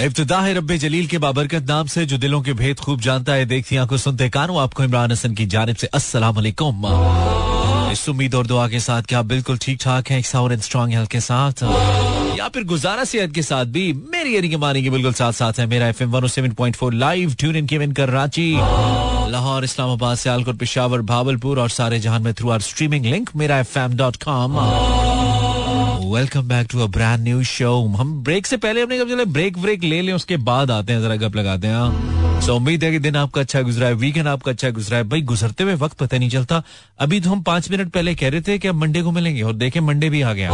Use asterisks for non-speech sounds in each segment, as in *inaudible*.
इब्तदा है रब्बे जलील के बाबरकत नाम से, जो दिलों के भेद खूब जानता है। देखती आँखों सुनते कानों, आपको इमरान हसन की जानब से अस्सलाम वालेकुम इस उम्मीद और दुआ के साथ क्या बिल्कुल ठीक ठाक है साउंड एंड स्ट्रॉन्ग हेल्थ के साथ। या फिर गुजारा सेहत के साथ भी, मेरी मानी के बिल्कुल साथ साथ है। मेरा F M one seven point four live tune in केवन कर रांची लाहौर, इस्लामाबाद, सियालकोट, पिशावर, भावलपुर और सारे जहान में थ्रू आर स्ट्रीमिंग लिंक मेरा F M dot com welcome back to a brand new show हम ब्रेक से पहले हमने चले? ब्रेक ब्रेक ले लें, उसके बाद आते हैं, जरा गप लगाते हैं सो उम्मीद है कि दिन आपका अच्छा गुजरा है वीकेंड आपका अच्छा गुजरा है। भाई, गुजरते हुए वक्त पता नहीं चलता। अभी तो हम पाँच मिनट पहले कह रहे थे कि अब मंडे को मिलेंगे, और देखे, मंडे भी आ गया।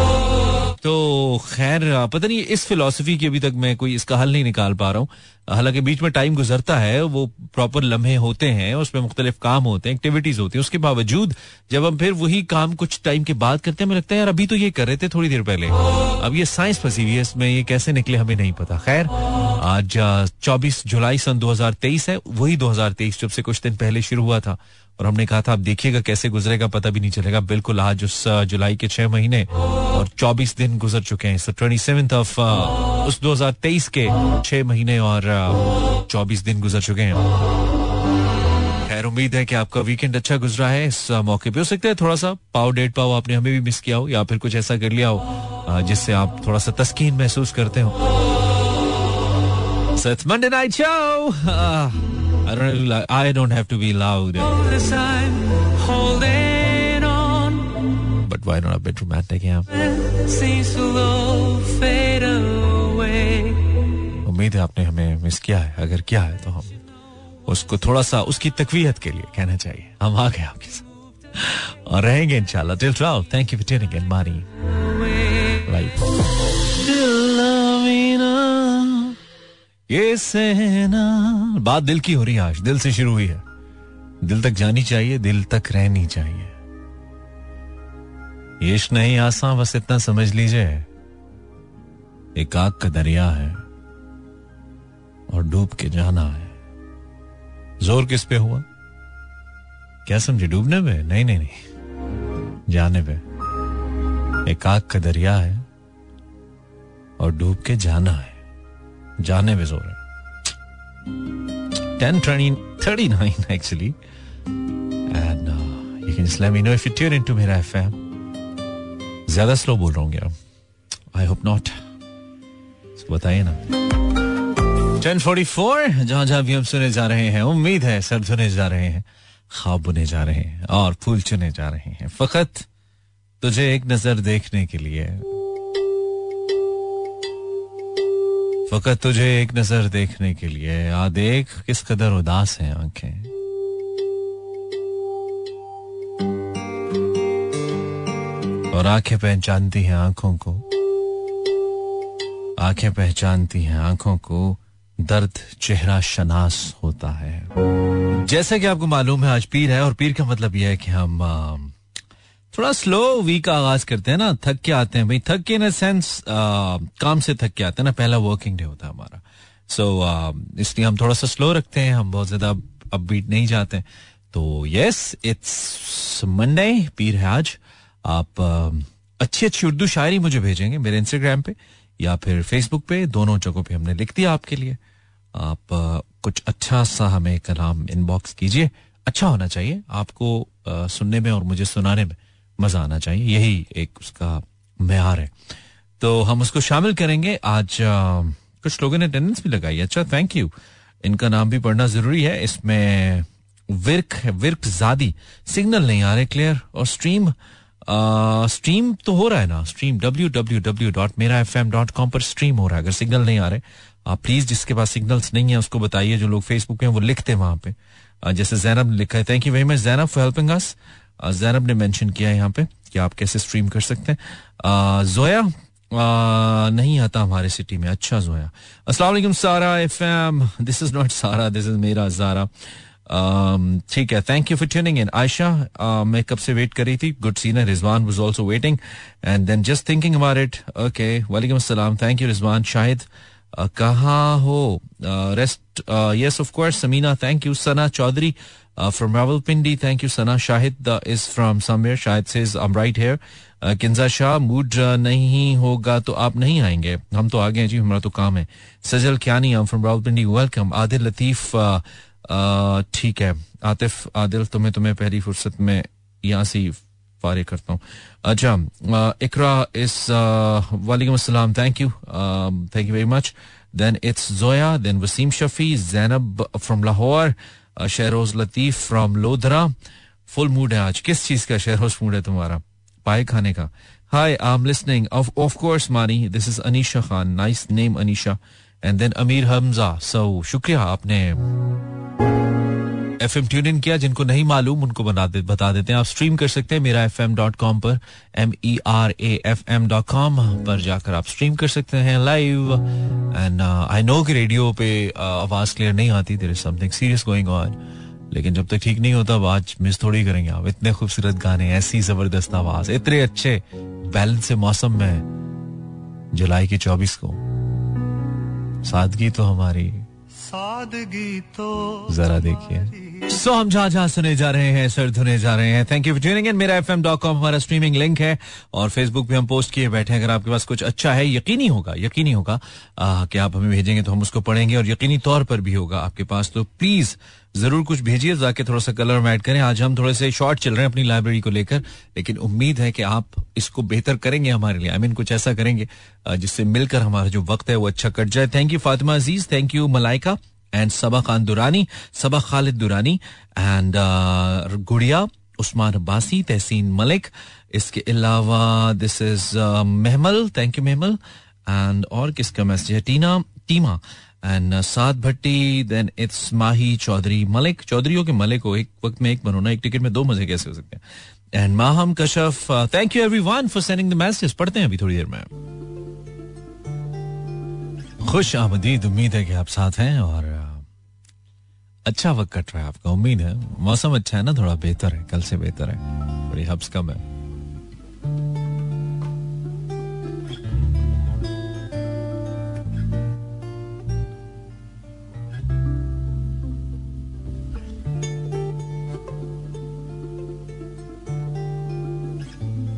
तो खैर, पता नहीं, इस फिलोसफी की अभी तक मैं कोई इसका हल नहीं निकाल पा रहा हूँ। हालाँकि बीच में टाइम गुजरता है, वो प्रॉपर लम्हे होते हैं, उसमें मुख्तलिफ़ काम होते हैं एक्टिविटीज़ होती है। उसके बावजूद, जब हम फिर वही काम कुछ टाइम के बाद करते हैं, हमें लगता है, यार, अभी तो ये कर रहे थे थोड़ी देर पहले। अब ये साइंस फंसी हुई है, इसमें ये कैसे निकले, हमें नहीं पता। खैर, आज चौबीस जुलाई सन 2023 है, वही 2023 जब से कुछ दिन पहले शुरू हुआ था। और हमने कहा था आप देखिएगा कैसे गुजरेगा, पता भी नहीं चलेगा। बिल्कुल आज उस जुलाई के छह महीने और चौबीस दिन गुजर चुके हैं। ट्वेंटी सेवन ऑफ़ उस दो हज़ार तेईस के छह महीने और चौबीस दिन गुजर चुके हैं खैर, उम्मीद है कि आपका वीकेंड अच्छा गुजरा है इस मौके पे हो सकता है थोड़ा सा पाव डेट पाव आपने हमें भी मिस किया हो, या फिर कुछ ऐसा कर लिया हो जिससे आप थोड़ा सा तस्कीन महसूस करते हो Monday night show I don't. I don't have to be loud. But why not a bit romantic? Yeah. उम्मीद है आपने हमें मिस किया है। अगर किया है तो हम उसको थोड़ा सा उसकी तकवीत के लिए कहना चाहिए। हम आ गए आपके साथ। और रहेंगे इंशाल्लाह। Till ट्राउ thank you for tuning in मानी ये सहना। बात दिल की हो रही है आज। दिल से शुरू हुई है। दिल तक जानी चाहिए दिल तक रहनी चाहिए। यश नहीं आसान बस इतना समझ लीजिए। एक आग का दरिया है। और डूब के जाना है। ज़ोर किस पे हुआ? क्या समझे, डूबने पे नहीं नहीं नहीं। जाने पे एक आग का दरिया है और डूब के जाना है। जाने में ज़ोर है। Ten thirty thirty nine actually and you can let me know if you tune into Mera FM ज़्यादा स्लो बोल रहा हूँ आई होप नॉट बताइए ना। टेन फोर्टी फोर जहाँ जहाँ भी हम सुने जा रहे हैं, उम्मीद है सर धुने जा रहे हैं, खाब बुने जा रहे हैं, और फूल चुने जा रहे हैं। फकत तुझे एक नज़र देखने के लिए। फकत तुझे एक नज़र देखने के लिए। आ देख, किस कदर उदास है आँखें। और आँखें पहचानती हैं आँखों को। आँखें पहचानती हैं आँखों को। दर्द चेहरा शनास होता है। जैसा कि आपको मालूम है आज पीर है और पीर का मतलब यह है कि हम थोड़ा स्लो वीक का आगाज़ करते हैं ना थक के आते हैं। भाई थक के इन अ सेंस काम से थक के आते हैं ना पहला वर्किंग डे होता है हमारा। सो so, इसलिए हम थोड़ा सा स्लो रखते हैं हम बहुत ज़्यादा अब बीट नहीं जाते तो यस इट्स मंडे पीर है आज। आप अच्छी अच्छी उर्दू शायरी मुझे भेजेंगे मेरे इंस्टाग्राम पे या फिर फेसबुक पे दोनों जगहों पे हमने लिख दिया आपके लिए। आप कुछ अच्छा सा हमें कलाम इनबॉक्स कीजिए। अच्छा होना चाहिए। आपको सुनने में और मुझे सुनाने में मज़ा आना चाहिए। यही एक उसका मैार है। तो हम उसको शामिल करेंगे। आज कुछ लोगों ने अटेंडेंस भी लगाई। अच्छा थैंक यू इनका नाम भी पढ़ना ज़रूरी है। इसमें विर्क है। विर्क जादी। सिग्नल नहीं आ रहे क्लियर और स्ट्रीम आ, स्ट्रीम तो हो रहा है ना। Stream W W W dot Mera F M dot com पर स्ट्रीम हो रहा है। अगर सिग्नल नहीं आ रहे आप प्लीज़ जिसके पास सिग्नल्स नहीं है, उसको बताइए, जो लोग फेसबुक पे वो लिखते हैं वहाँ पे। जैसे जैनब ने लिखा है thank you very much Zainab for helping us Zainab ने मेंशन किया है यहाँ पे कि आप कैसे स्ट्रीम कर सकते हैं। जोया नहीं आता हमारे सिटी में। अच्छा जोया अस्सलाम वालेकुम Sara F M this is not Sara this is Mera Zara ठीक है thank you for tuning in Ayesha मैं कब से वेट कर रही थी? Good सीनर Rizwan was also waiting and then just thinking about it okay वालेकुम अस्सलाम थैंक यू रिजवान शाहिद कहाँ हो rest yes of course Samina thank you Sana Chaudhry from Rawalpindi, thank you, Sana. Shahid uh, is from somewhere. Shahid says, I'm right here. Kinza Shah mood नहीं होगा तो आप नहीं आएँगे हम तो आ गए जी हमारा तो काम है सजल क्या नहीं फ्रॉम रावलपिंडी वेलकम आदिल लतीफ ठीक है आतिफ आदिल तुम्हें तुम्हें पहली फुर्सत में यहाँ से फारे करता हूँ। अच्छा इकरा, इस वालेकुम अस्सलाम thank you thank you very much then it's Zoya then Waseem Shafi Zainab from Lahore Shahroz Latif from Lodhra full mood है आज। किस चीज़ का शहरोज मूड है तुम्हारा? पाए खाने का। Hi I am listening of course मानी this is Anisha Khan nice name Anisha and then Amir Hamza so शुक्रिया आपने। एफ़ एम ट्यून इन किया जिनको नहीं मालूम उनको बना दे, बता देते हैं। आप स्ट्रीम कर सकते हैं Mera F M dot com पर M E R A F M dot com पर जाकर आप स्ट्रीम कर सकते हैं लाइव एंड आई नो कि रेडियो पे uh, आवाज़ क्लियर नहीं आती there is something serious going on लेकिन जब तक ठीक नहीं होता आज मिस थोड़ी करेंगे आप। इतने खूबसूरत गाने ऐसी ज़बरदस्त आवाज़ इतने अच्छे बैलेंस से मौसम में जुलाई की चौबीस को। सादगी तो हमारी। सादगी तो जरा देखिए। सो हम जहाँ जहाँ सुने जा रहे हैं, सर धुने जा रहे हैं। Thank you for tuning in Mera F M dot com हमारा स्ट्रीमिंग लिंक है और फेसबुक पे हम पोस्ट किए बैठे हैं। अगर आपके पास कुछ अच्छा है, यकीनी होगा यकीनी होगा कि आप हमें भेजेंगे तो हम उसको पढ़ेंगे और यकीनी तौर पर भी होगा आपके पास। तो प्लीज़ ज़रूर कुछ भेजिए, जाके थोड़ा सा कलर में ऐड करें। आज हम थोड़े से शॉर्ट चल रहे हैं अपनी लाइब्रेरी को लेकर, लेकिन उम्मीद है कि आप इसको बेहतर करेंगे हमारे लिए। आई मीन कुछ ऐसा करेंगे जिससे मिलकर हमारा जो वक्त है वो अच्छा कट जाए। Thank you Fatima Aziz thank you Malaika and Saba Khan Durrani Saba Khalid Durrani and Gudiya Usman Abbasi Tehseen Malik इसके अलावा this is Mahmal thank you Mahmal and और किसका मैसेज है Tina Tima and Saad Bhatti then it's Mahi Chaudhry Malik चौधरीयों के मलिक हो एक वक्त में एक बनोना एक टिकट में दो मज़े कैसे हो सकते हैं and Maham Kashaf thank you everyone for sending the message पढ़ते हैं अभी थोड़ी देर में खुश आमदीद उम्मीद है कि आप साथ हैं और अच्छा वक्त कट रहा है आपका, उम्मीद है। मौसम अच्छा है ना, थोड़ा बेहतर है, कल से बेहतर है। बड़ी हब्स कम है।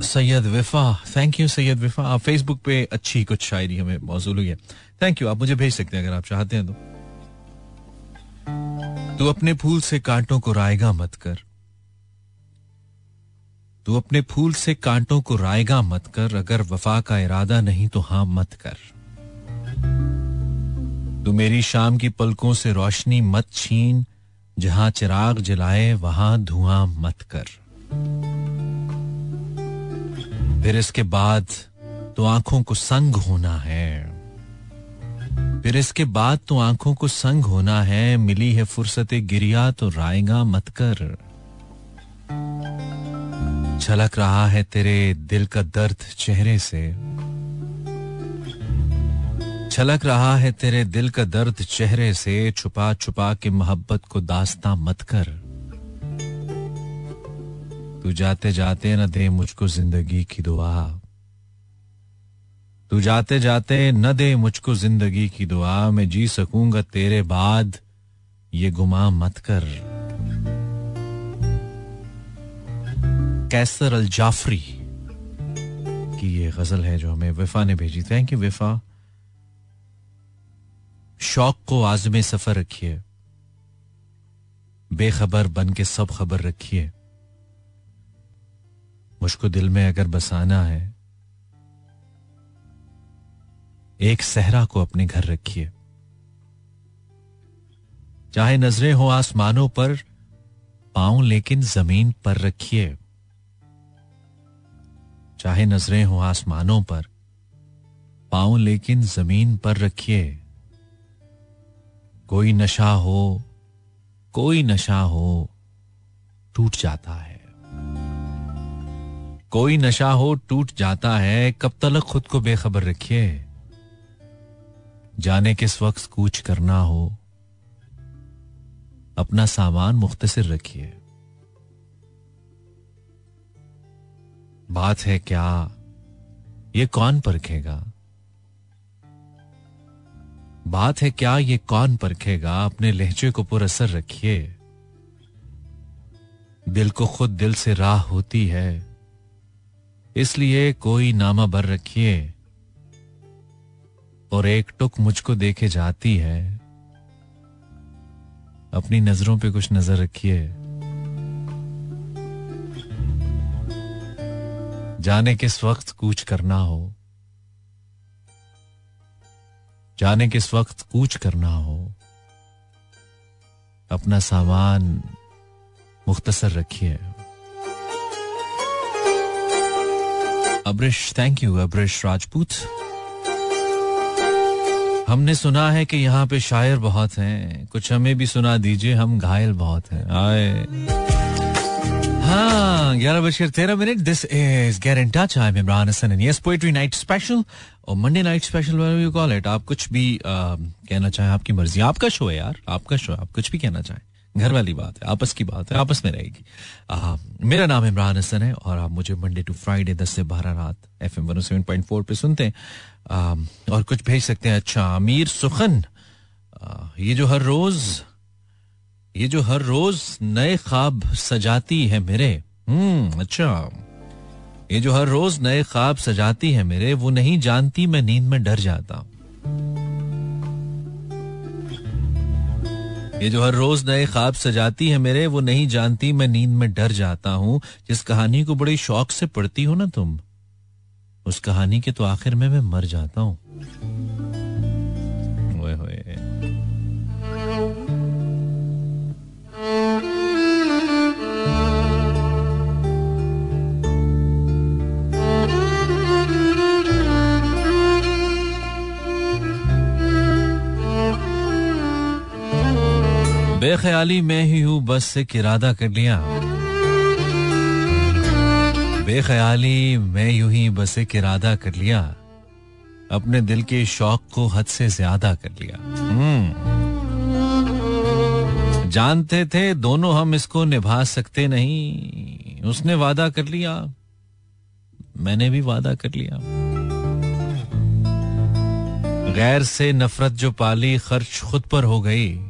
Syed Wifa thank you Syed Wifa. आप फेसबुक पे अच्छी कुछ शायरी हमें मौजूद हुई है। थैंक यू आप मुझे भेज सकते हैं अगर आप चाहते हैं तो। तू अपने फूल से कांटों को रायगा मत कर। तू अपने फूल से कांटों को रायगा मत कर, अगर वफा का इरादा नहीं तो हाँ मत कर। तू मेरी शाम की पलकों से रोशनी मत छीन, जहाँ चिराग जलाए वहाँ धुआँ मत कर। फिर इसके बाद तो आँखों को संग होना है। फिर इसके बाद तो आँखों को संग होना है, मिली है फुर्सत गिरिया तो रायगा मत कर। छलक रहा है तेरे दिल का दर्द चेहरे से। छलक रहा है तेरे दिल का दर्द चेहरे से, छुपा छुपा के मोहब्बत को दास्ता मत कर। तू जाते जाते न दे मुझको ज़िंदगी की दुआ। तू जाते जाते न दे मुझको ज़िंदगी की दुआ, मैं जी सकूँगा तेरे बाद। ये गुमा मत कर। कैसर अल जाफरी की ये गज़ल है जो हमें विफा ने भेजी। Thank you Wifa. शौक को आजमे सफ़र रखिए। बेखबर बन के सब खबर रखिए। मुझको दिल में अगर बसाना है एक सहरा को अपने घर रखिए। चाहे नज़रें हो आसमानों पर, पाँव लेकिन ज़मीन पर रखिए। चाहे नज़रें हो आसमानों पर, पाँव लेकिन ज़मीन पर रखिए। कोई नशा हो, कोई नशा हो, टूट जाता है। कोई नशा हो, टूट जाता है, कब तलक खुद को बेखबर रखिए। जाने किस वक्त कूच करना हो, अपना सामान मुख्तसर रखिए। बात है क्या, ये कौन परखेगा? बात है क्या ये कौन परखेगा, अपने लहजे को पुरअसर रखिए। दिल को खुद दिल से राह होती है, इसलिए कोई नामा भर रखिए। और एक टुक मुझको देखे जाती है। अपनी नज़रों पे कुछ नज़र रखिए। जाने किस वक्त कूच करना हो। जाने किस वक्त कूच करना हो। अपना सामान मुख्तसर रखिए। Abrish thank you Abrish Rajput. हमने सुना है कि यहाँ पे शायर बहुत हैं। कुछ हमें भी सुना दीजिए हम घायल बहुत हैं। आए। हाँ ग्यारह बजकर तेरह minute. This is get in touch I Imran Hasan and yes poetry night special और Monday night special you call it आप कुछ भी uh, कहना चाहें आपकी मर्ज़ी। आपका शो है यार। आपका शो आप कुछ भी कहना चाहें। घर वाली बात है आपस की बात है आपस में रहेगी। मेरा नाम इमरान हसन है और आप मुझे मंडे टू फ्राइडे दस से बारह रात F M one seven point four पे सुनते हैं। आ, और कुछ भेज सकते हैं। अच्छा अमीर सुखन आ, ये जो हर रोज ये जो हर रोज नए ख्वाब सजाती है मेरे। हम्म अच्छा। ये जो हर रोज नए ख्वाब सजाती है मेरे वो नहीं जानती मैं नींद में डर जाता। ये जो हर रोज नए ख्वाब सजाती है मेरे, वो नहीं जानती मैं नींद में डर जाता हूँ। जिस कहानी को बड़े शौक से पढ़ती हो ना तुम, उस कहानी के तो आखिर में मैं मर जाता हूँ। बेख्याली मैं ही हूँ, बस से इरादा कर लिया। बेख्याली मैं यूँ ही बस एक इरादा कर लिया। अपने दिल के शौक को हद से ज़्यादा कर लिया। हम्म। जानते थे दोनों हम इसको निभा सकते नहीं। उसने वादा कर लिया। मैंने भी वादा कर लिया। गैर से नफरत जो पाली, खर्च खुद पर हो गई।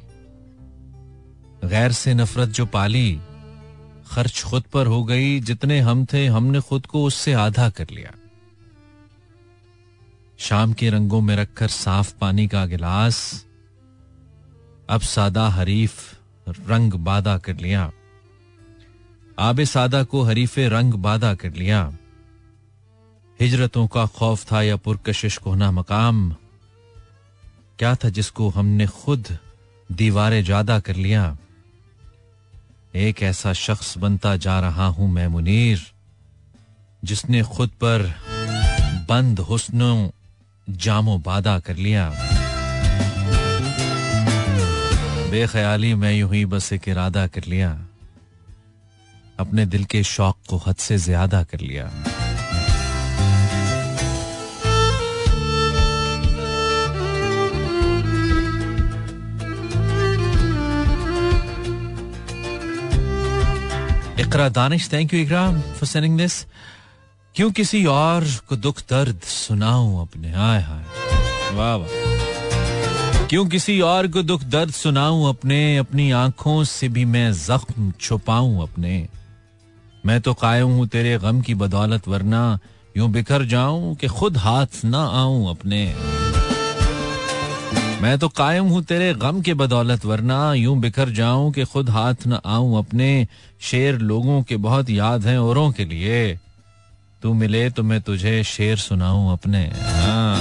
गैर से नफरत जो पाली, खर्च खुद पर हो गई, जितने हम थे, हमने खुद को उससे आधा कर लिया। शाम के रंगों में रखकर साफ़ पानी का गिलास, अब सादा हरीफ रंग बादा कर लिया। आबे सादा को हरीफे रंग बादा कर लिया। हिजरतों का खौफ था या पुरकशिश कोना मकाम। क्या था जिसको हमने खुद दीवारें ज़्यादा कर लिया? एक ऐसा शख्स बनता जा रहा हूँ मैं मुनीर, जिसने खुद पर बंद हुस्नों जामो बादा कर लिया। बेख्याली मैं यूँ ही बस एक इरादा कर लिया। अपने दिल के शौक को हद से ज़्यादा कर लिया। Iqra Danish thank you Iqra for sending this क्यों किसी और को दुख दर्द सुनाऊं अपने? आय हाय। वाह वाह। क्यों किसी और को दुख दर्द सुनाऊं अपने? अपनी आँखों से भी मैं जख्म छुपाऊं अपने। मैं तो कायम हूँ तेरे गम की बदौलत, वरना यूँ बिखर जाऊँ कि खुद हाथ ना आऊँ अपने। मैं तो कायम हूँ तेरे गम के बदौलत, वरना यूँ बिखर जाऊँ कि खुद हाथ न आऊँ अपने शेर लोगों के बहुत याद हैं औरों के लिए। तू मिले तो मैं तुझे शेर सुनाऊं अपने। हाँ।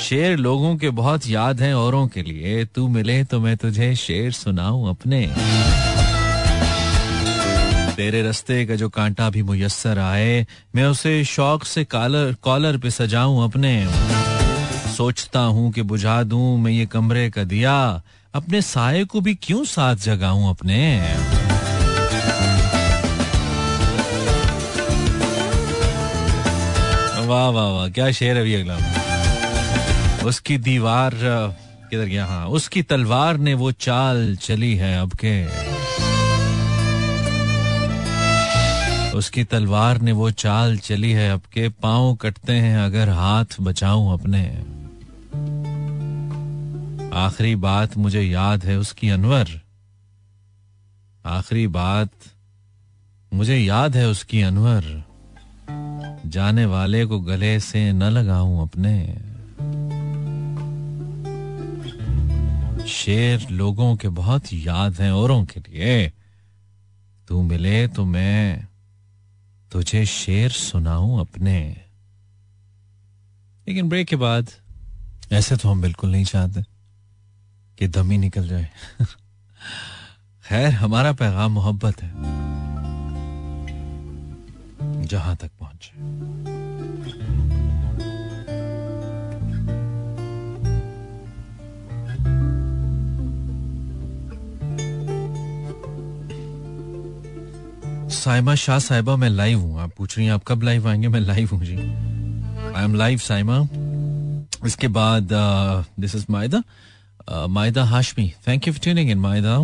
शेर लोगों के बहुत याद हैं औरों के लिए। तू मिले तो मैं तुझे शेर सुनाऊं अपने। तेरे रस्ते का जो कांटा भी मुयसर आए, मैं उसे शौक से कॉलर कॉलर पे सजाऊं अपने। सोचता हूँ कि बुझा दूँ मैं ये कमरे का दिया। अपने साय को भी क्यों साथ जगाऊं अपने? वाह वाह वाह, क्या शेर अभी अगला। उसकी दीवार किधर गया? हाँ उसकी तलवार ने वो चाल चली है अब के। उसकी तलवार ने वो चाल चली है अब के। पाँव कटते हैं अगर हाथ बचाऊं अपने। आखिरी बात मुझे याद है उसकी अनवर। आखिरी बात मुझे याद है उसकी अनवर। जाने वाले को गले से न लगाऊँ अपने। शेर लोगों के बहुत याद हैं औरों के लिए। तू मिले तो मैं तुझे शेर सुनाऊं अपने। लेकिन ब्रेक के बाद ऐसे तो हम बिल्कुल नहीं चाहते। कि दम ही निकल जाए। खैर, हमारा पैगाम मोहब्बत है। जहाँ तक पहुँचे। साइमा शाह साहिबा, मैं लाइव हूँ। आप पूछ रही हैं, आप कब लाइव आएँगे? मैं लाइव हूँ जी। I am live Saima. इसके बाद this is Maida Maida Hashmi thank you for tuning in Maida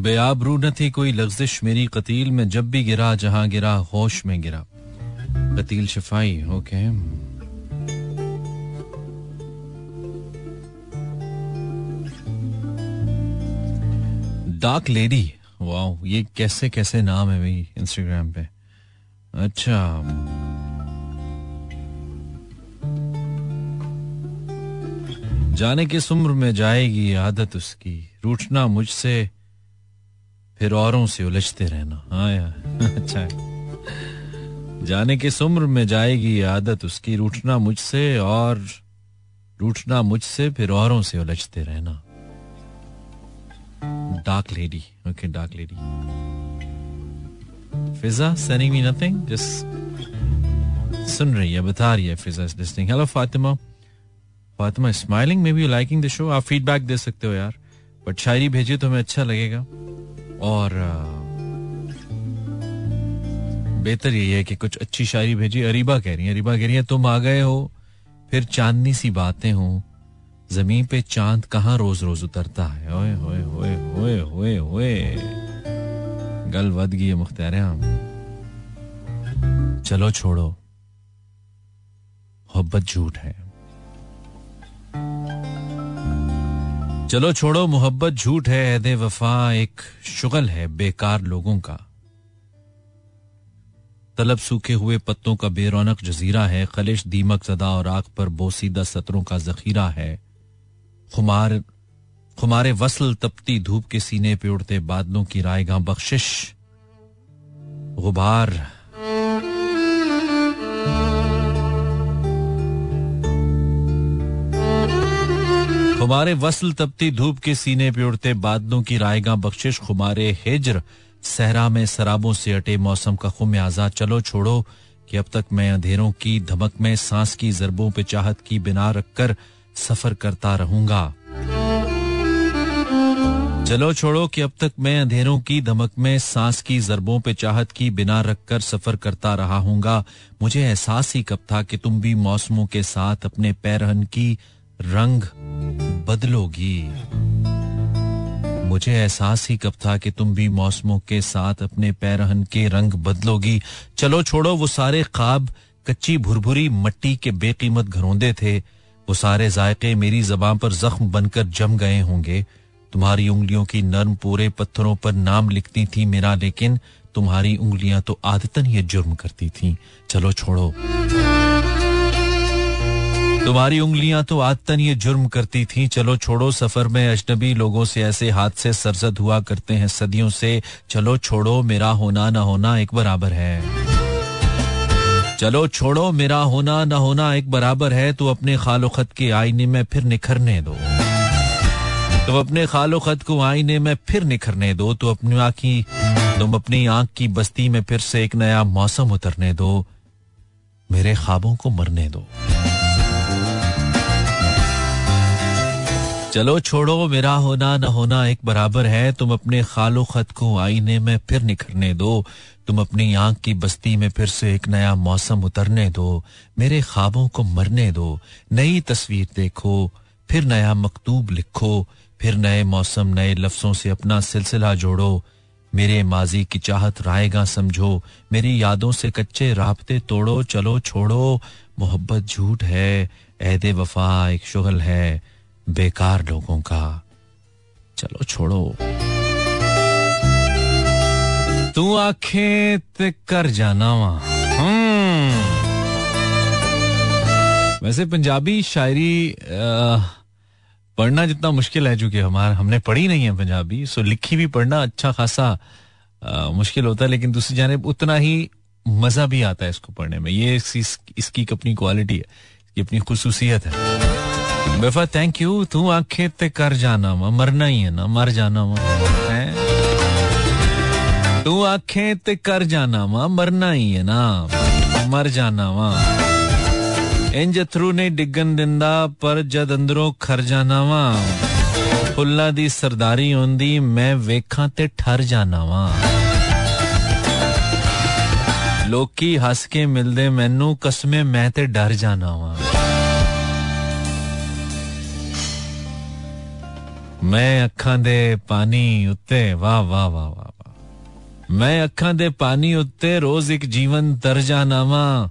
बेआबरू न थी कोई लफ्जिश मेरी कतील में, जब भी गिरा, जहाँ गिरा, होश में गिरा। Qateel Shifai, okay. Dark lady वाह ये कैसे कैसे नाम है भाई इंस्टाग्राम पे? अच्छा। जाने किस उम्र में जाएगी आदत उसकी? रूठना मुझसे, फिर औरों से उलझते रहना। हाँ यार *laughs* अच्छा जाने किस उम्र में जाएगी आदत उसकी? रूठना मुझसे और रूठना मुझसे, फिर औरों से उलझते रहना। dark lady, okay dark lady. Fiza sending me nothing. Just सुन रही है बता रही है Fiza is listening hello Fatima Fatima smiling may be liking the show आप फीडबैक दे सकते हो यार. बट शायरी भेजिए तो हमें अच्छा लगेगा. और बेहतर यही है कि कुछ अच्छी शायरी भेजिए. अरीबा कह रही है, अरीबा कह रही है, तुम आ गए हो, फिर चांदनी सी बातें हो. ज़मीन पे चाँद कहाँ रोज रोज उतरता है? ओए होए होए होए होए होए गल वद गई मुख्तार चलो छोड़ो। मोहब्बत झूठ है। चलो छोड़ो, मोहब्बत झूठ है ऐदे वफा एक शुगल है, बेकार लोगों का। तलब सूखे हुए पत्तों का बेरोनक जजीरा है, खलिश दीमक जदा और आग पर बोसीदा सतरों का जखीरा है। खुमार खुमारे वसल तपती धूप के सीने पे उड़ते बादलों की रायगा बख्शिश। गुबार खुमारे वसल तपती धूप के सीने पे उड़ते बादलों की रायगा बख्शिश। खुमारे हिजर सहरा में शराबों से अटे मौसम का खुम आज़ाद। चलो छोड़ो कि अब तक मैं अंधेरों की धमक में सांस की जरबों पे चाहत की बिना रखकर सफ़र करता रहूँगा। चलो छोड़ो कि अब तक मैं अंधेरों की धमक में सांस की जरबों पे चाहत की बिना रखकर सफ़र करता रहा हूँगा। मुझे एहसास ही कब था कि तुम भी मौसमों के साथ अपने पैरहन की रंग बदलोगी। मुझे एहसास ही कब था कि तुम भी मौसमों के साथ अपने पैरहन के रंग बदलोगी। चलो छोड़ो, वो सारे ख्वाब कच्ची भुरभुरी मट्टी के बेकीमत घरोंदे थे। वो सारे जायके मेरी जबान पर जख्म बनकर जम गए होंगे। तुम्हारी उंगलियों की नर्म पूरे पत्थरों पर नाम लिखती थी मेरा, लेकिन तुम्हारी उंगलियाँ तो आदतन ये जुर्म करती थी। चलो छोड़ो। तुम्हारी उंगलियाँ तो आदतन ये जुर्म करती थी। चलो छोड़ो, सफ़र में अजनबी लोगों से ऐसे हाथ से सरजद हुआ करते हैं सदियों से। चलो छोड़ो, मेरा होना ना होना एक बराबर है। चलो छोड़ो, मेरा होना न होना एक बराबर है। तो अपने खालो खत के आईने में फिर निखरने दो। तो अपने खालो खत को आईने में फिर निखरने दो तो अपनी आंखी, तुम अपनी आँख की बस्ती में फिर से एक नया मौसम उतरने दो। मेरे ख्वाबों को मरने दो। चलो छोड़ो, मेरा होना न होना एक बराबर है। तुम अपने खालो खत को आईने में फिर निखरने दो। तुम अपनी आँख की बस्ती में फिर से एक नया मौसम उतरने दो। मेरे ख्वाबों को मरने दो। नई तस्वीर देखो, फिर नया मकतूब लिखो। फिर नए मौसम, नए लफ्जों से अपना सिलसिला जोड़ो। मेरे माजी की चाहत रायगा समझो। मेरी यादों से कच्चे राबते तोड़ो। चलो छोड़ो। मोहब्बत झूठ है। ऐदे वफा एक शुगल है। बेकार लोगों का। चलो छोड़ो। तू आखे कर जाना वा। हम्म। वैसे पंजाबी शायरी पढ़ना जितना मुश्किल है चूँकि हमारा हमने पढ़ी नहीं है पंजाबी सो लिखी भी पढ़ना अच्छा खासा मुश्किल होता है लेकिन दूसरी जानब उतना ही मज़ा भी आता है इसको पढ़ने में। ये इसकी, इसकी अपनी क्वालिटी है इसकी अपनी खसूसियत है। बेफा थैंक यू तू आँखें ते कर जाना वा मरना ही है ना मर जाना वा। तू आँखें ते कर जाना वा मरना ही है ना मर जाना वा। ਇੰਜ ਅਥਰੂ ਨੇ ਡਿੱਗਣ ਦਿੰਦਾ ਪਰ ਜਦ ਅੰਦਰੋਂ ਖਰ ਜਾਣਾ ਵਾ ਫੁੱਲਾਂ ਦੀ ਸਰਦਾਰੀ ਹੁੰਦੀ ਮੈਂ ਵੇਖਾਂ ਤੇ ਠਰ ਜਾਣਾ ਵਾ ਲੋਕੀ ਹੱਸ ਕੇ ਮਿਲਦੇ ਮੈਨੂੰ ਕਸਮੇ ਮੈਂ ਤੇ ਡਰ ਜਾਣਾ ਵਾ ਮੈਂ ਅੱਖਾਂ ਦੇ ਪਾਣੀ ਉੱਤੇ ਵਾਹ ਵਾਹ ਵਾਹ ਵਾਹ ਮੈਂ ਅੱਖਾਂ ਦੇ ਪਾਣੀ ਉੱਤੇ ਰੋਜ਼ ਇੱਕ ਜੀਵਨ ਤਰ ਜਾਣਾ ਵਾ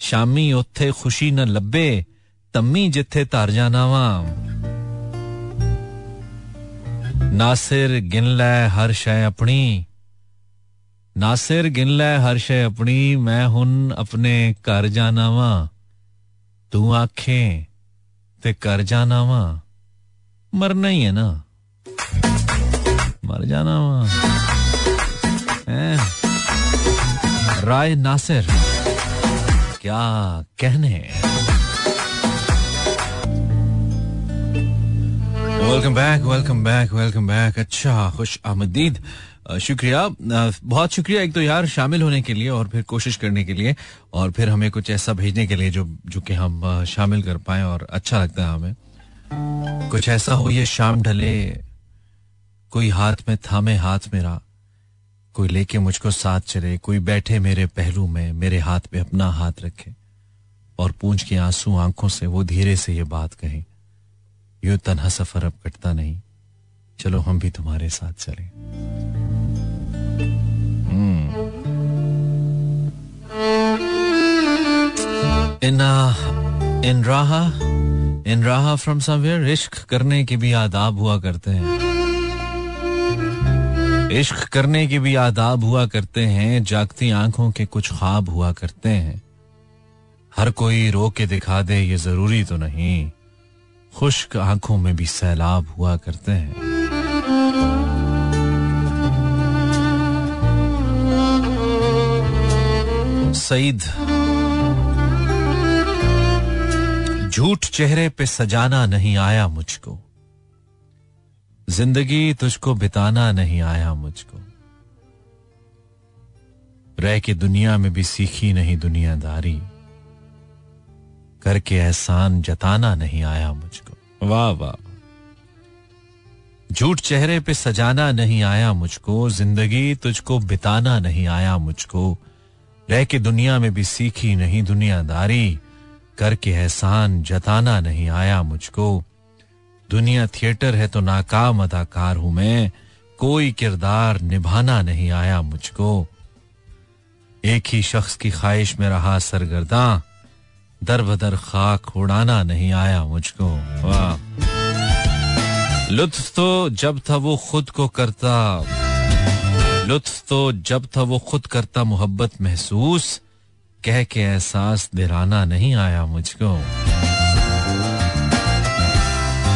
ਸ਼ਾਮੀ ਉੱਥੇ ਖੁਸ਼ੀ ਨਾ ਲੱਭੇ ਤੰਮੀ ਜਿੱਥੇ ਧਰ ਜਾਣਾ ਵਾ ਨਾਸਿਰ ਗਿਣ ਲੈ ਹਰ ਸ਼ੈ ਆਪਣੀ ਨਾਸਿਰ ਗਿਣ ਲੈ ਹਰ ਸ਼ੈ ਆਪਣੀ ਮੈਂ ਹੁਣ ਆਪਣੇ ਘਰ ਜਾਣਾ ਵਾ ਤੂੰ ਆਖੇ ਤੇ ਕਰ ਜਾਣਾ ਵਾ ਮਰਨਾ ਹੀ ਹੈ ਨਾ ਮਰ ਜਾਣਾ ਵਾ ਰਾਏ ਨਾਸਿਰ क्या कहने welcome back welcome back welcome back अच्छा खुश आमदीद। शुक्रिया। बहुत शुक्रिया एक तो यार शामिल होने के लिए और फिर कोशिश करने के लिए और फिर हमें कुछ ऐसा भेजने के लिए जो जो कि हम शामिल कर पाए और अच्छा लगता है हमें। कुछ ऐसा हो, ये शाम ढले, कोई हाथ में थामे हाथ मेरा। कोई लेके मुझको साथ चले, कोई बैठे मेरे पहलू में, मेरे हाथ पे अपना हाथ रखे और पूंछ के आँसू आँखों से वो धीरे से ये बात कहे, यू तनहा सफ़र अब कटता नहीं। चलो हम भी तुम्हारे साथ चले। इन इन राहा इन राहा फ्रॉम समवेयर इश्क करने के भी आदाब हुआ करते हैं। इश्क करने के भी आदाब हुआ करते हैं, जागती आँखों के कुछ ख्वाब हुआ करते हैं। हर कोई रो के दिखा दे, ये ज़रूरी तो नहीं। खुश्क आँखों में भी सैलाब हुआ करते हैं। सईद। झूठ चेहरे पे सजाना नहीं आया मुझको। ज़िंदगी तुझको बिताना नहीं आया मुझको। रह के दुनिया में भी सीखी नहीं दुनियादारी। करके एहसान जताना नहीं आया मुझको। वाह वाह। झूठ चेहरे पे सजाना नहीं आया मुझको ज़िंदगी तुझको बिताना नहीं आया मुझको। रह के दुनिया में भी सीखी नहीं दुनियादारी करके एहसान जताना नहीं आया मुझको। दुनिया थिएटर है तो नाकाम अदाकार हूँ मैं। कोई किरदार निभाना नहीं आया मुझको। एक ही शख्स की ख्वाहिश में रहा सरगर्दा। दर बदर खाक उड़ाना नहीं आया मुझको। वाह। लुत्फ तो जब था वो खुद को करता। लुत्फ तो जब था वो खुद करता मोहब्बत महसूस। कह के एहसास दिलाना नहीं आया मुझको।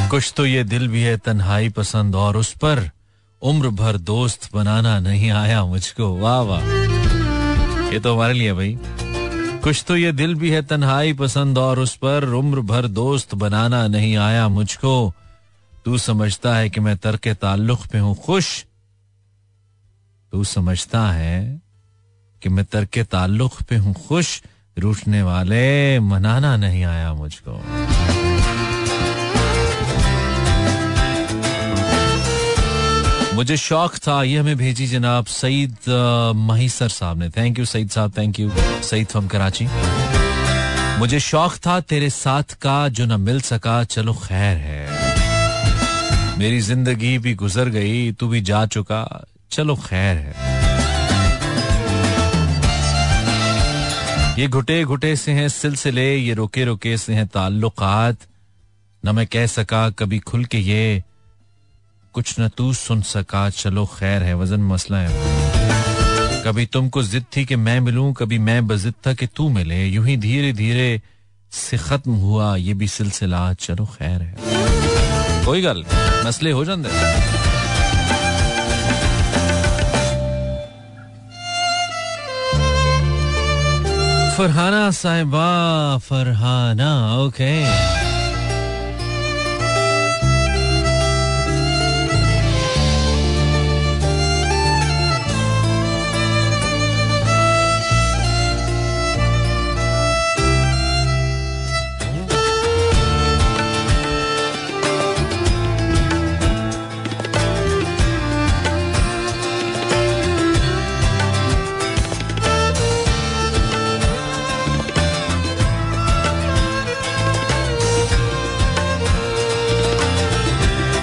कुछ तो ये दिल भी है तन्हाई पसंद, और उस पर उम्र भर दोस्त बनाना नहीं आया मुझको। वाह वाह। ये तो हमारे लिए भाई। कुछ तो ये दिल भी है तन्हाई पसंद, और उस पर उम्र भर दोस्त बनाना नहीं आया मुझको। तू समझता है कि मैं तरके ताल्लुक पे हूँ, खुश। तू समझता है कि मैं तरके ताल्लुक पे हूँ, खुश। रूठने वाले मनाना नहीं आया मुझको। मुझे शौक था, ये हमें भेजी जनाब सईद महीसर साहब ने। थैंक यू सईद साहब thank you Saeed from Karachi. मुझे शौक था, तेरे साथ का जो न मिल सका, चलो खैर है। मेरी ज़िंदगी भी गुजर गई, तू भी जा चुका, चलो खैर है। ये घुटे घुटे से हैं सिलसिले, ये रुके रुके से हैं ताल्लुकात। न मैं कह सका कभी खुल के ये कुछ न तू सुन सका, चलो खैर है, वज़न मसला है। कभी तुमको जिद थी कि मैं मिलूं, कभी मैं बजिद था कि तू मिले। यूँ ही धीरे धीरे से खत्म हुआ, ये भी सिलसिला, चलो खैर है। कोई गल मसले हो जाते फरहाना साहिबा, फरहाना, ओके।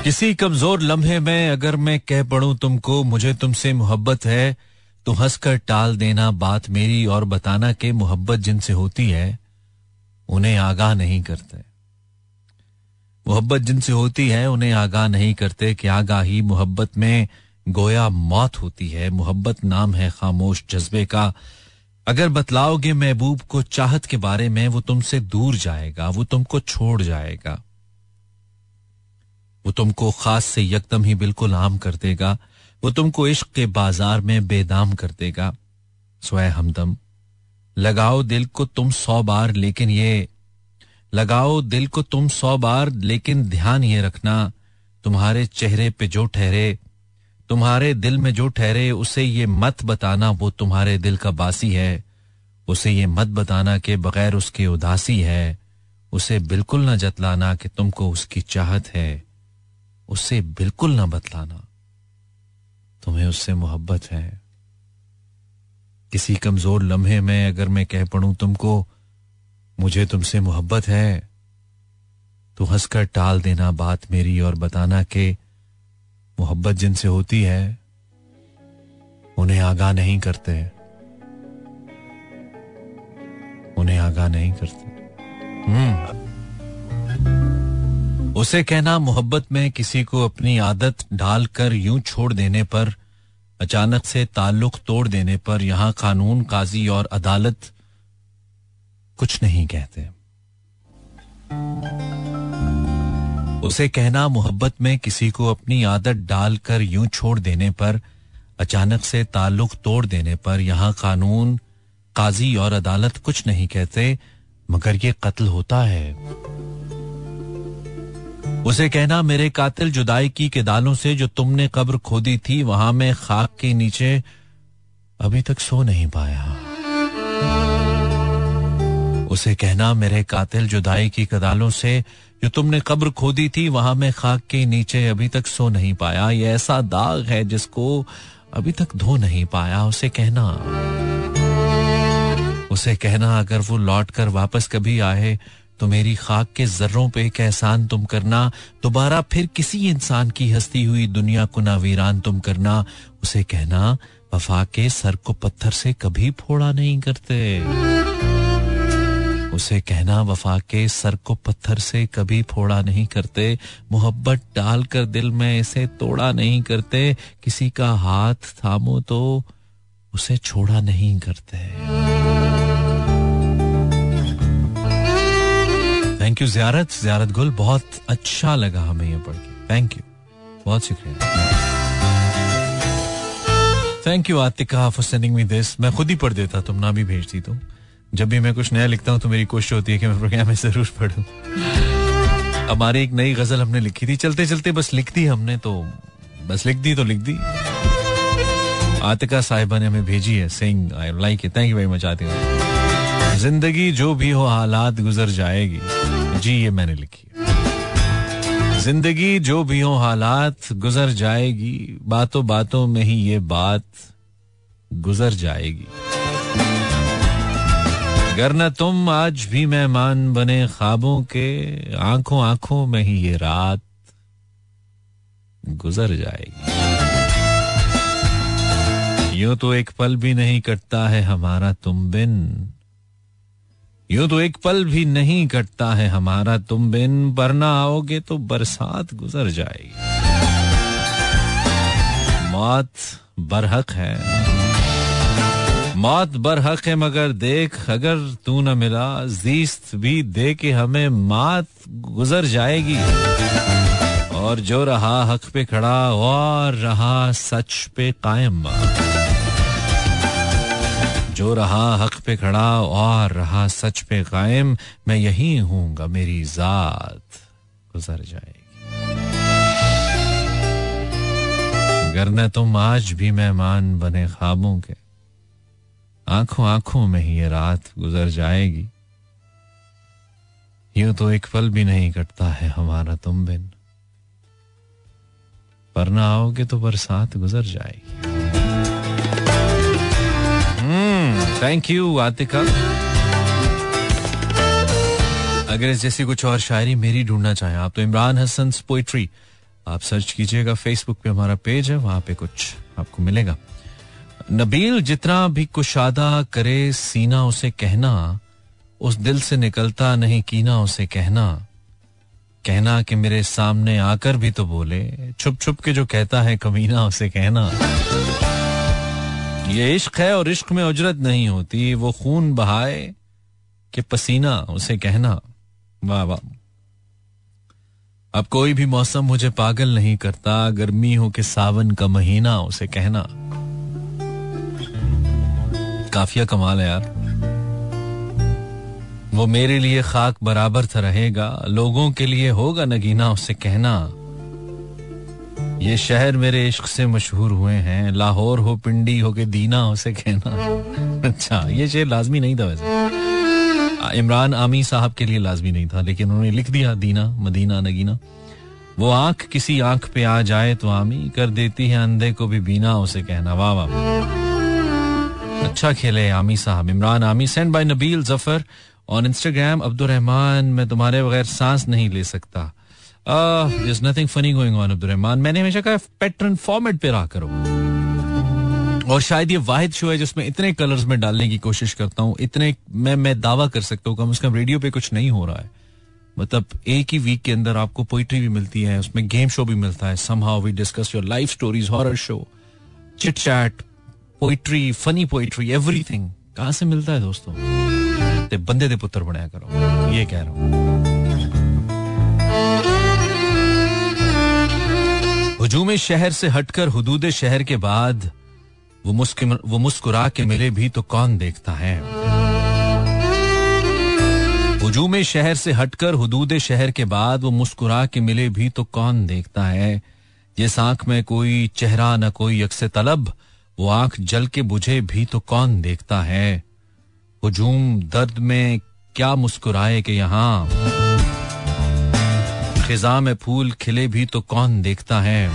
किसी कमज़ोर लम्हे में अगर मैं कह पढ़ू तुमको, मुझे तुमसे मोहब्बत है तो हंसकर टाल देना बात मेरी और बताना कि मोहब्बत जिनसे होती है, उन्हें आगाह नहीं करते। मोहब्बत जिनसे होती है, उन्हें आगाह नहीं करते कि आगाही मोहब्बत में गोया मौत होती है। मोहब्बत नाम है खामोश जज्बे का। अगर बतलाओगे महबूब को चाहत के बारे में, वो तुमसे दूर जाएगा, वो तुमको छोड़ जाएगा। वो तुमको खास से यकदम ही बिल्कुल आम कर देगा। वो तुमको इश्क के बाज़ार में बेदाम कर देगा। स्वय हमदम, लगाओ दिल को तुम सौ बार, लेकिन ये, लगाओ दिल को तुम सौ बार, लेकिन ध्यान ये रखना, तुम्हारे चेहरे पे जो ठहरे, तुम्हारे दिल में जो ठहरे, उसे ये मत बताना वो तुम्हारे दिल का बासी है। उसे ये मत बताना कि बगैर उसके उदासी है। उसे बिल्कुल न जतलाना कि तुमको उसकी चाहत है। उससे बिल्कुल ना बतलाना। तुम्हें उससे मोहब्बत है। किसी कमज़ोर लम्हे में अगर मैं कह पड़ू तुमको, मुझे तुमसे मोहब्बत है तो हंसकर टाल देना बात मेरी और बताना कि मोहब्बत जिनसे होती है, उन्हें आगाह नहीं करते। उन्हें आगाह नहीं करते। हम्म। उसे कहना, मोहब्बत में किसी को अपनी आदत डालकर यूँ छोड़ देने पर, अचानक से ताल्लुक तोड़ देने पर यहाँ कानून, काजी और अदालत कुछ नहीं कहते। उसे कहना, मोहब्बत में किसी को अपनी आदत डालकर यूँ छोड़ देने पर, अचानक से ताल्लुक तोड़ देने पर यहाँ कानून, काजी और अदालत कुछ नहीं कहते, मगर ये कत्ल होता है। उसे कहना, मेरे कातिल जुदाई की के दालों से जो तुमने कब्र खोदी थी, वहाँ में खाक के नीचे अभी तक सो नहीं पाया। उसे कहना, मेरे कातिल जुदाई की कदालों से जो तुमने कब्र खोदी थी, वहाँ में खाक के नीचे अभी तक सो नहीं पाया। ये ऐसा दाग है जिसको अभी तक धो नहीं पाया, उसे कहना। उसे कहना, अगर वो लौट कर वापस कभी आए तो मेरी खाक के जर्रों पे एक एहसान तुम करना। दोबारा फिर किसी इंसान की हस्ती हुई दुनिया को ना वीरान तुम करना। उसे कहना, वफा के सर को पत्थर से कभी फोड़ा नहीं करते। उसे कहना, वफा के सर को पत्थर से कभी फोड़ा नहीं करते। मोहब्बत डालकर दिल में इसे तोड़ा नहीं करते। किसी का हाथ थामो तो उसे छोड़ा नहीं करते। थैंक यू जियारत जियारत गुल बहुत अच्छा लगा हमें ये पढ़ के। थैंक यू बहुत शुक्रिया। Thank you Atika for sending me this मैं खुद ही पढ़ देता, तुम ना भी भेजती तो जब भी मैं कुछ नया लिखता हूँ तो मेरी कोशिश होती है कि मैं प्रोग्राम में ज़रूर पढ़ू। हमारी एक नई गज़ल हमने लिखी थी। चलते चलते बस लिख दी हमने तो बस लिख दी तो लिख दी। आतिका साहिबा ने हमें भेजी है sing I like it thank you very much Atika. ज़िंदगी जो भी हो, हालात गुजर जाएगी। जी, ये मैंने लिखी है। ज़िंदगी जो भी हो, हालात गुजर जाएगी। बातों बातों में ही ये बात गुजर जाएगी। अगर न तुम, आज भी मेहमान बने ख्वाबों के। आँखों आँखों में ही ये रात गुजर जाएगी। यूँ तो एक पल भी नहीं कटता है हमारा तुम बिन। यूँ तो एक पल भी नहीं कटता है हमारा तुम बिन, पर ना आओगे तो बरसात गुजर जाएगी। मौत बरहक है। मौत बरहक है मगर देख, अगर तू न मिला, जीस्त भी दे के हमें मात गुजर जाएगी। और जो रहा हक पे खड़ा, और रहा सच पे कायम। जो रहा हक पे खड़ा और रहा सच पे कायम, मैं यही हूँगा मेरी जात। गुजर जाएगी। अगर न तुम आज भी मेहमान बने ख्वाबों के, आँखों आँखों में ही ये रात गुजर जाएगी। यूँ तो एक पल भी नहीं कटता है हमारा तुम बिन। पर ना आओगे तो बरसात गुजर जाएगी। थैंक यू आतिका अगर इस जैसी कुछ और शायरी मेरी ढूंढना चाहें, आप तो इमरान हसन पोइट्री आप सर्च कीजिएगा फेसबुक पे हमारा पेज है, वहाँ पे कुछ आपको मिलेगा। नबील, जितना भी कुशादा करे, सीना उसे कहना, उस दिल से निकलता नहीं, कीना उसे कहना। कहना कि मेरे सामने आकर भी तो बोले छुप छुप के जो कहता है, कमीना उसे कहना। ये इश्क है और इश्क में उजरत नहीं होती। वो खून बहाए कि पसीना, उसे कहना। वाह वाह। अब कोई भी मौसम मुझे पागल नहीं करता। गर्मी हो कि सावन का महीना, उसे कहना। काफिया कमाल है यार। वो मेरे लिए खाक बराबर था रहेगा। लोगों के लिए होगा नगीना, उसे कहना। ये शहर मेरे इश्क से मशहूर हुए हैं। लाहौर हो, पिंडी हो के दीना, उसे कहना। अच्छा ये शेर लाजमी नहीं था वैसे। इमरान आमी साहब के लिए लाजमी नहीं था, लेकिन उन्होंने लिख दिया, दीना, मदीना, नगीना। वो आँख, किसी आँख पे आ जाए तो आमी कर देती है अंधे को भी बीना, उसे कहना। वाह वाह। अच्छा खेले आमी साहब। Imran Aami send by Nabeel Zafar. On Instagram Abdulrahman मैं तुम्हारे बगैर सांस नहीं ले सकता। This nothing funny going on Abdul Rahman मैंने हमेशा कहा पैटर्न फॉर्मेट पे रहा करो। और शायद ये वाहिद शो है जिसमें इतने कलर्स में डालने की कोशिश करता हूँ, इतने मैं मैं दावा कर सकता हूँ कम से कम रेडियो पे कुछ नहीं हो रहा है। मतलब एक ही वीक के अंदर आपको पोइट्री भी मिलती है, उसमें गेम शो भी मिलता है। Somehow we discuss your life stories horror show chit chat poetry funny poetry everything कहाँ से मिलता है दोस्तों? ते बंदे दे पुत्र बनाया करो। ये कह रहा हूँ। हजूम शहर से हटकर हदूद शहर के बाद वो मुस्कुरा वो मुस्कुरा के मिले भी तो कौन देखता है? हजूम शहर से हटकर हदूद शहर के बाद वो मुस्कुरा के मिले भी तो कौन देखता है? जिस आँख में कोई चेहरा न कोई यकसे तलब, वो आँख जल के बुझे भी तो कौन देखता है? हजूम दर्द में क्या मुस्कुराए के यहाँ? खिजा में फूल खिले भी तो कौन देखता है?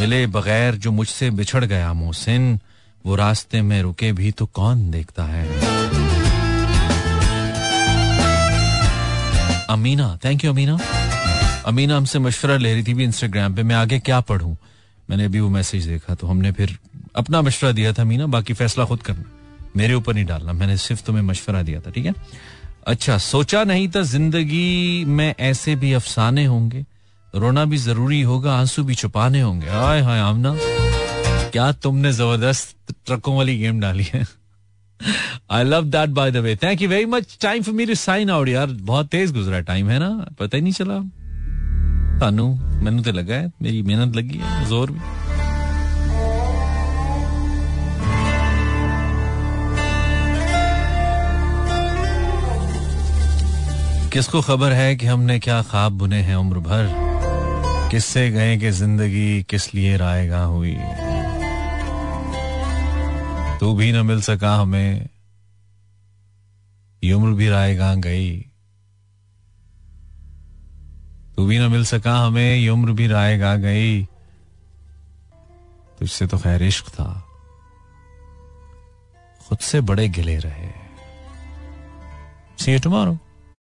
मिले बगैर जो मुझसे बिछड़ गया मोहसिन, वो रास्ते में रुके भी तो कौन देखता है? Amina thank you Amina. Amina हमसे मशवरा ले रही थी भी इंस्टाग्राम पे, मैं आगे क्या पढ़ूं? मैंने अभी वो मैसेज देखा तो हमने फिर अपना मशवरा दिया था अमीना, बाकी फैसला खुद करना। मेरे ऊपर नहीं डालना, मैंने सिर्फ़ तुम्हें मशवरा दिया था, ठीक है? अच्छा सोचा नहीं था ज़िंदगी में ऐसे भी अफसाने होंगे। रोना भी ज़रूरी होगा, आँसू भी छुपाने होंगे। हाय हाय, आमना। क्या तुमने ज़बरदस्त ट्रकों वाली गेम डाली है? I love that by the way thank you very much time for me to sign out यार। बहुत तेज गुजरा टाइम है ना? पता ही नहीं चला। तानू, मैनू तो लगा है, मेरी मेहनत लगी है, ज़ोर भी। किसको खबर है कि हमने क्या ख्वाब बुने हैं उम्र भर? किससे गए कि ज़िंदगी किस लिए रायगा हुई? तू भी न मिल सका हमें उम्र भी रायगा गई। तू भी न मिल सका हमें, ये उम्र भी रायगा गई। तुझसे तो खैर इश्क था। खुद से बड़े गिले रहे। See tomorrow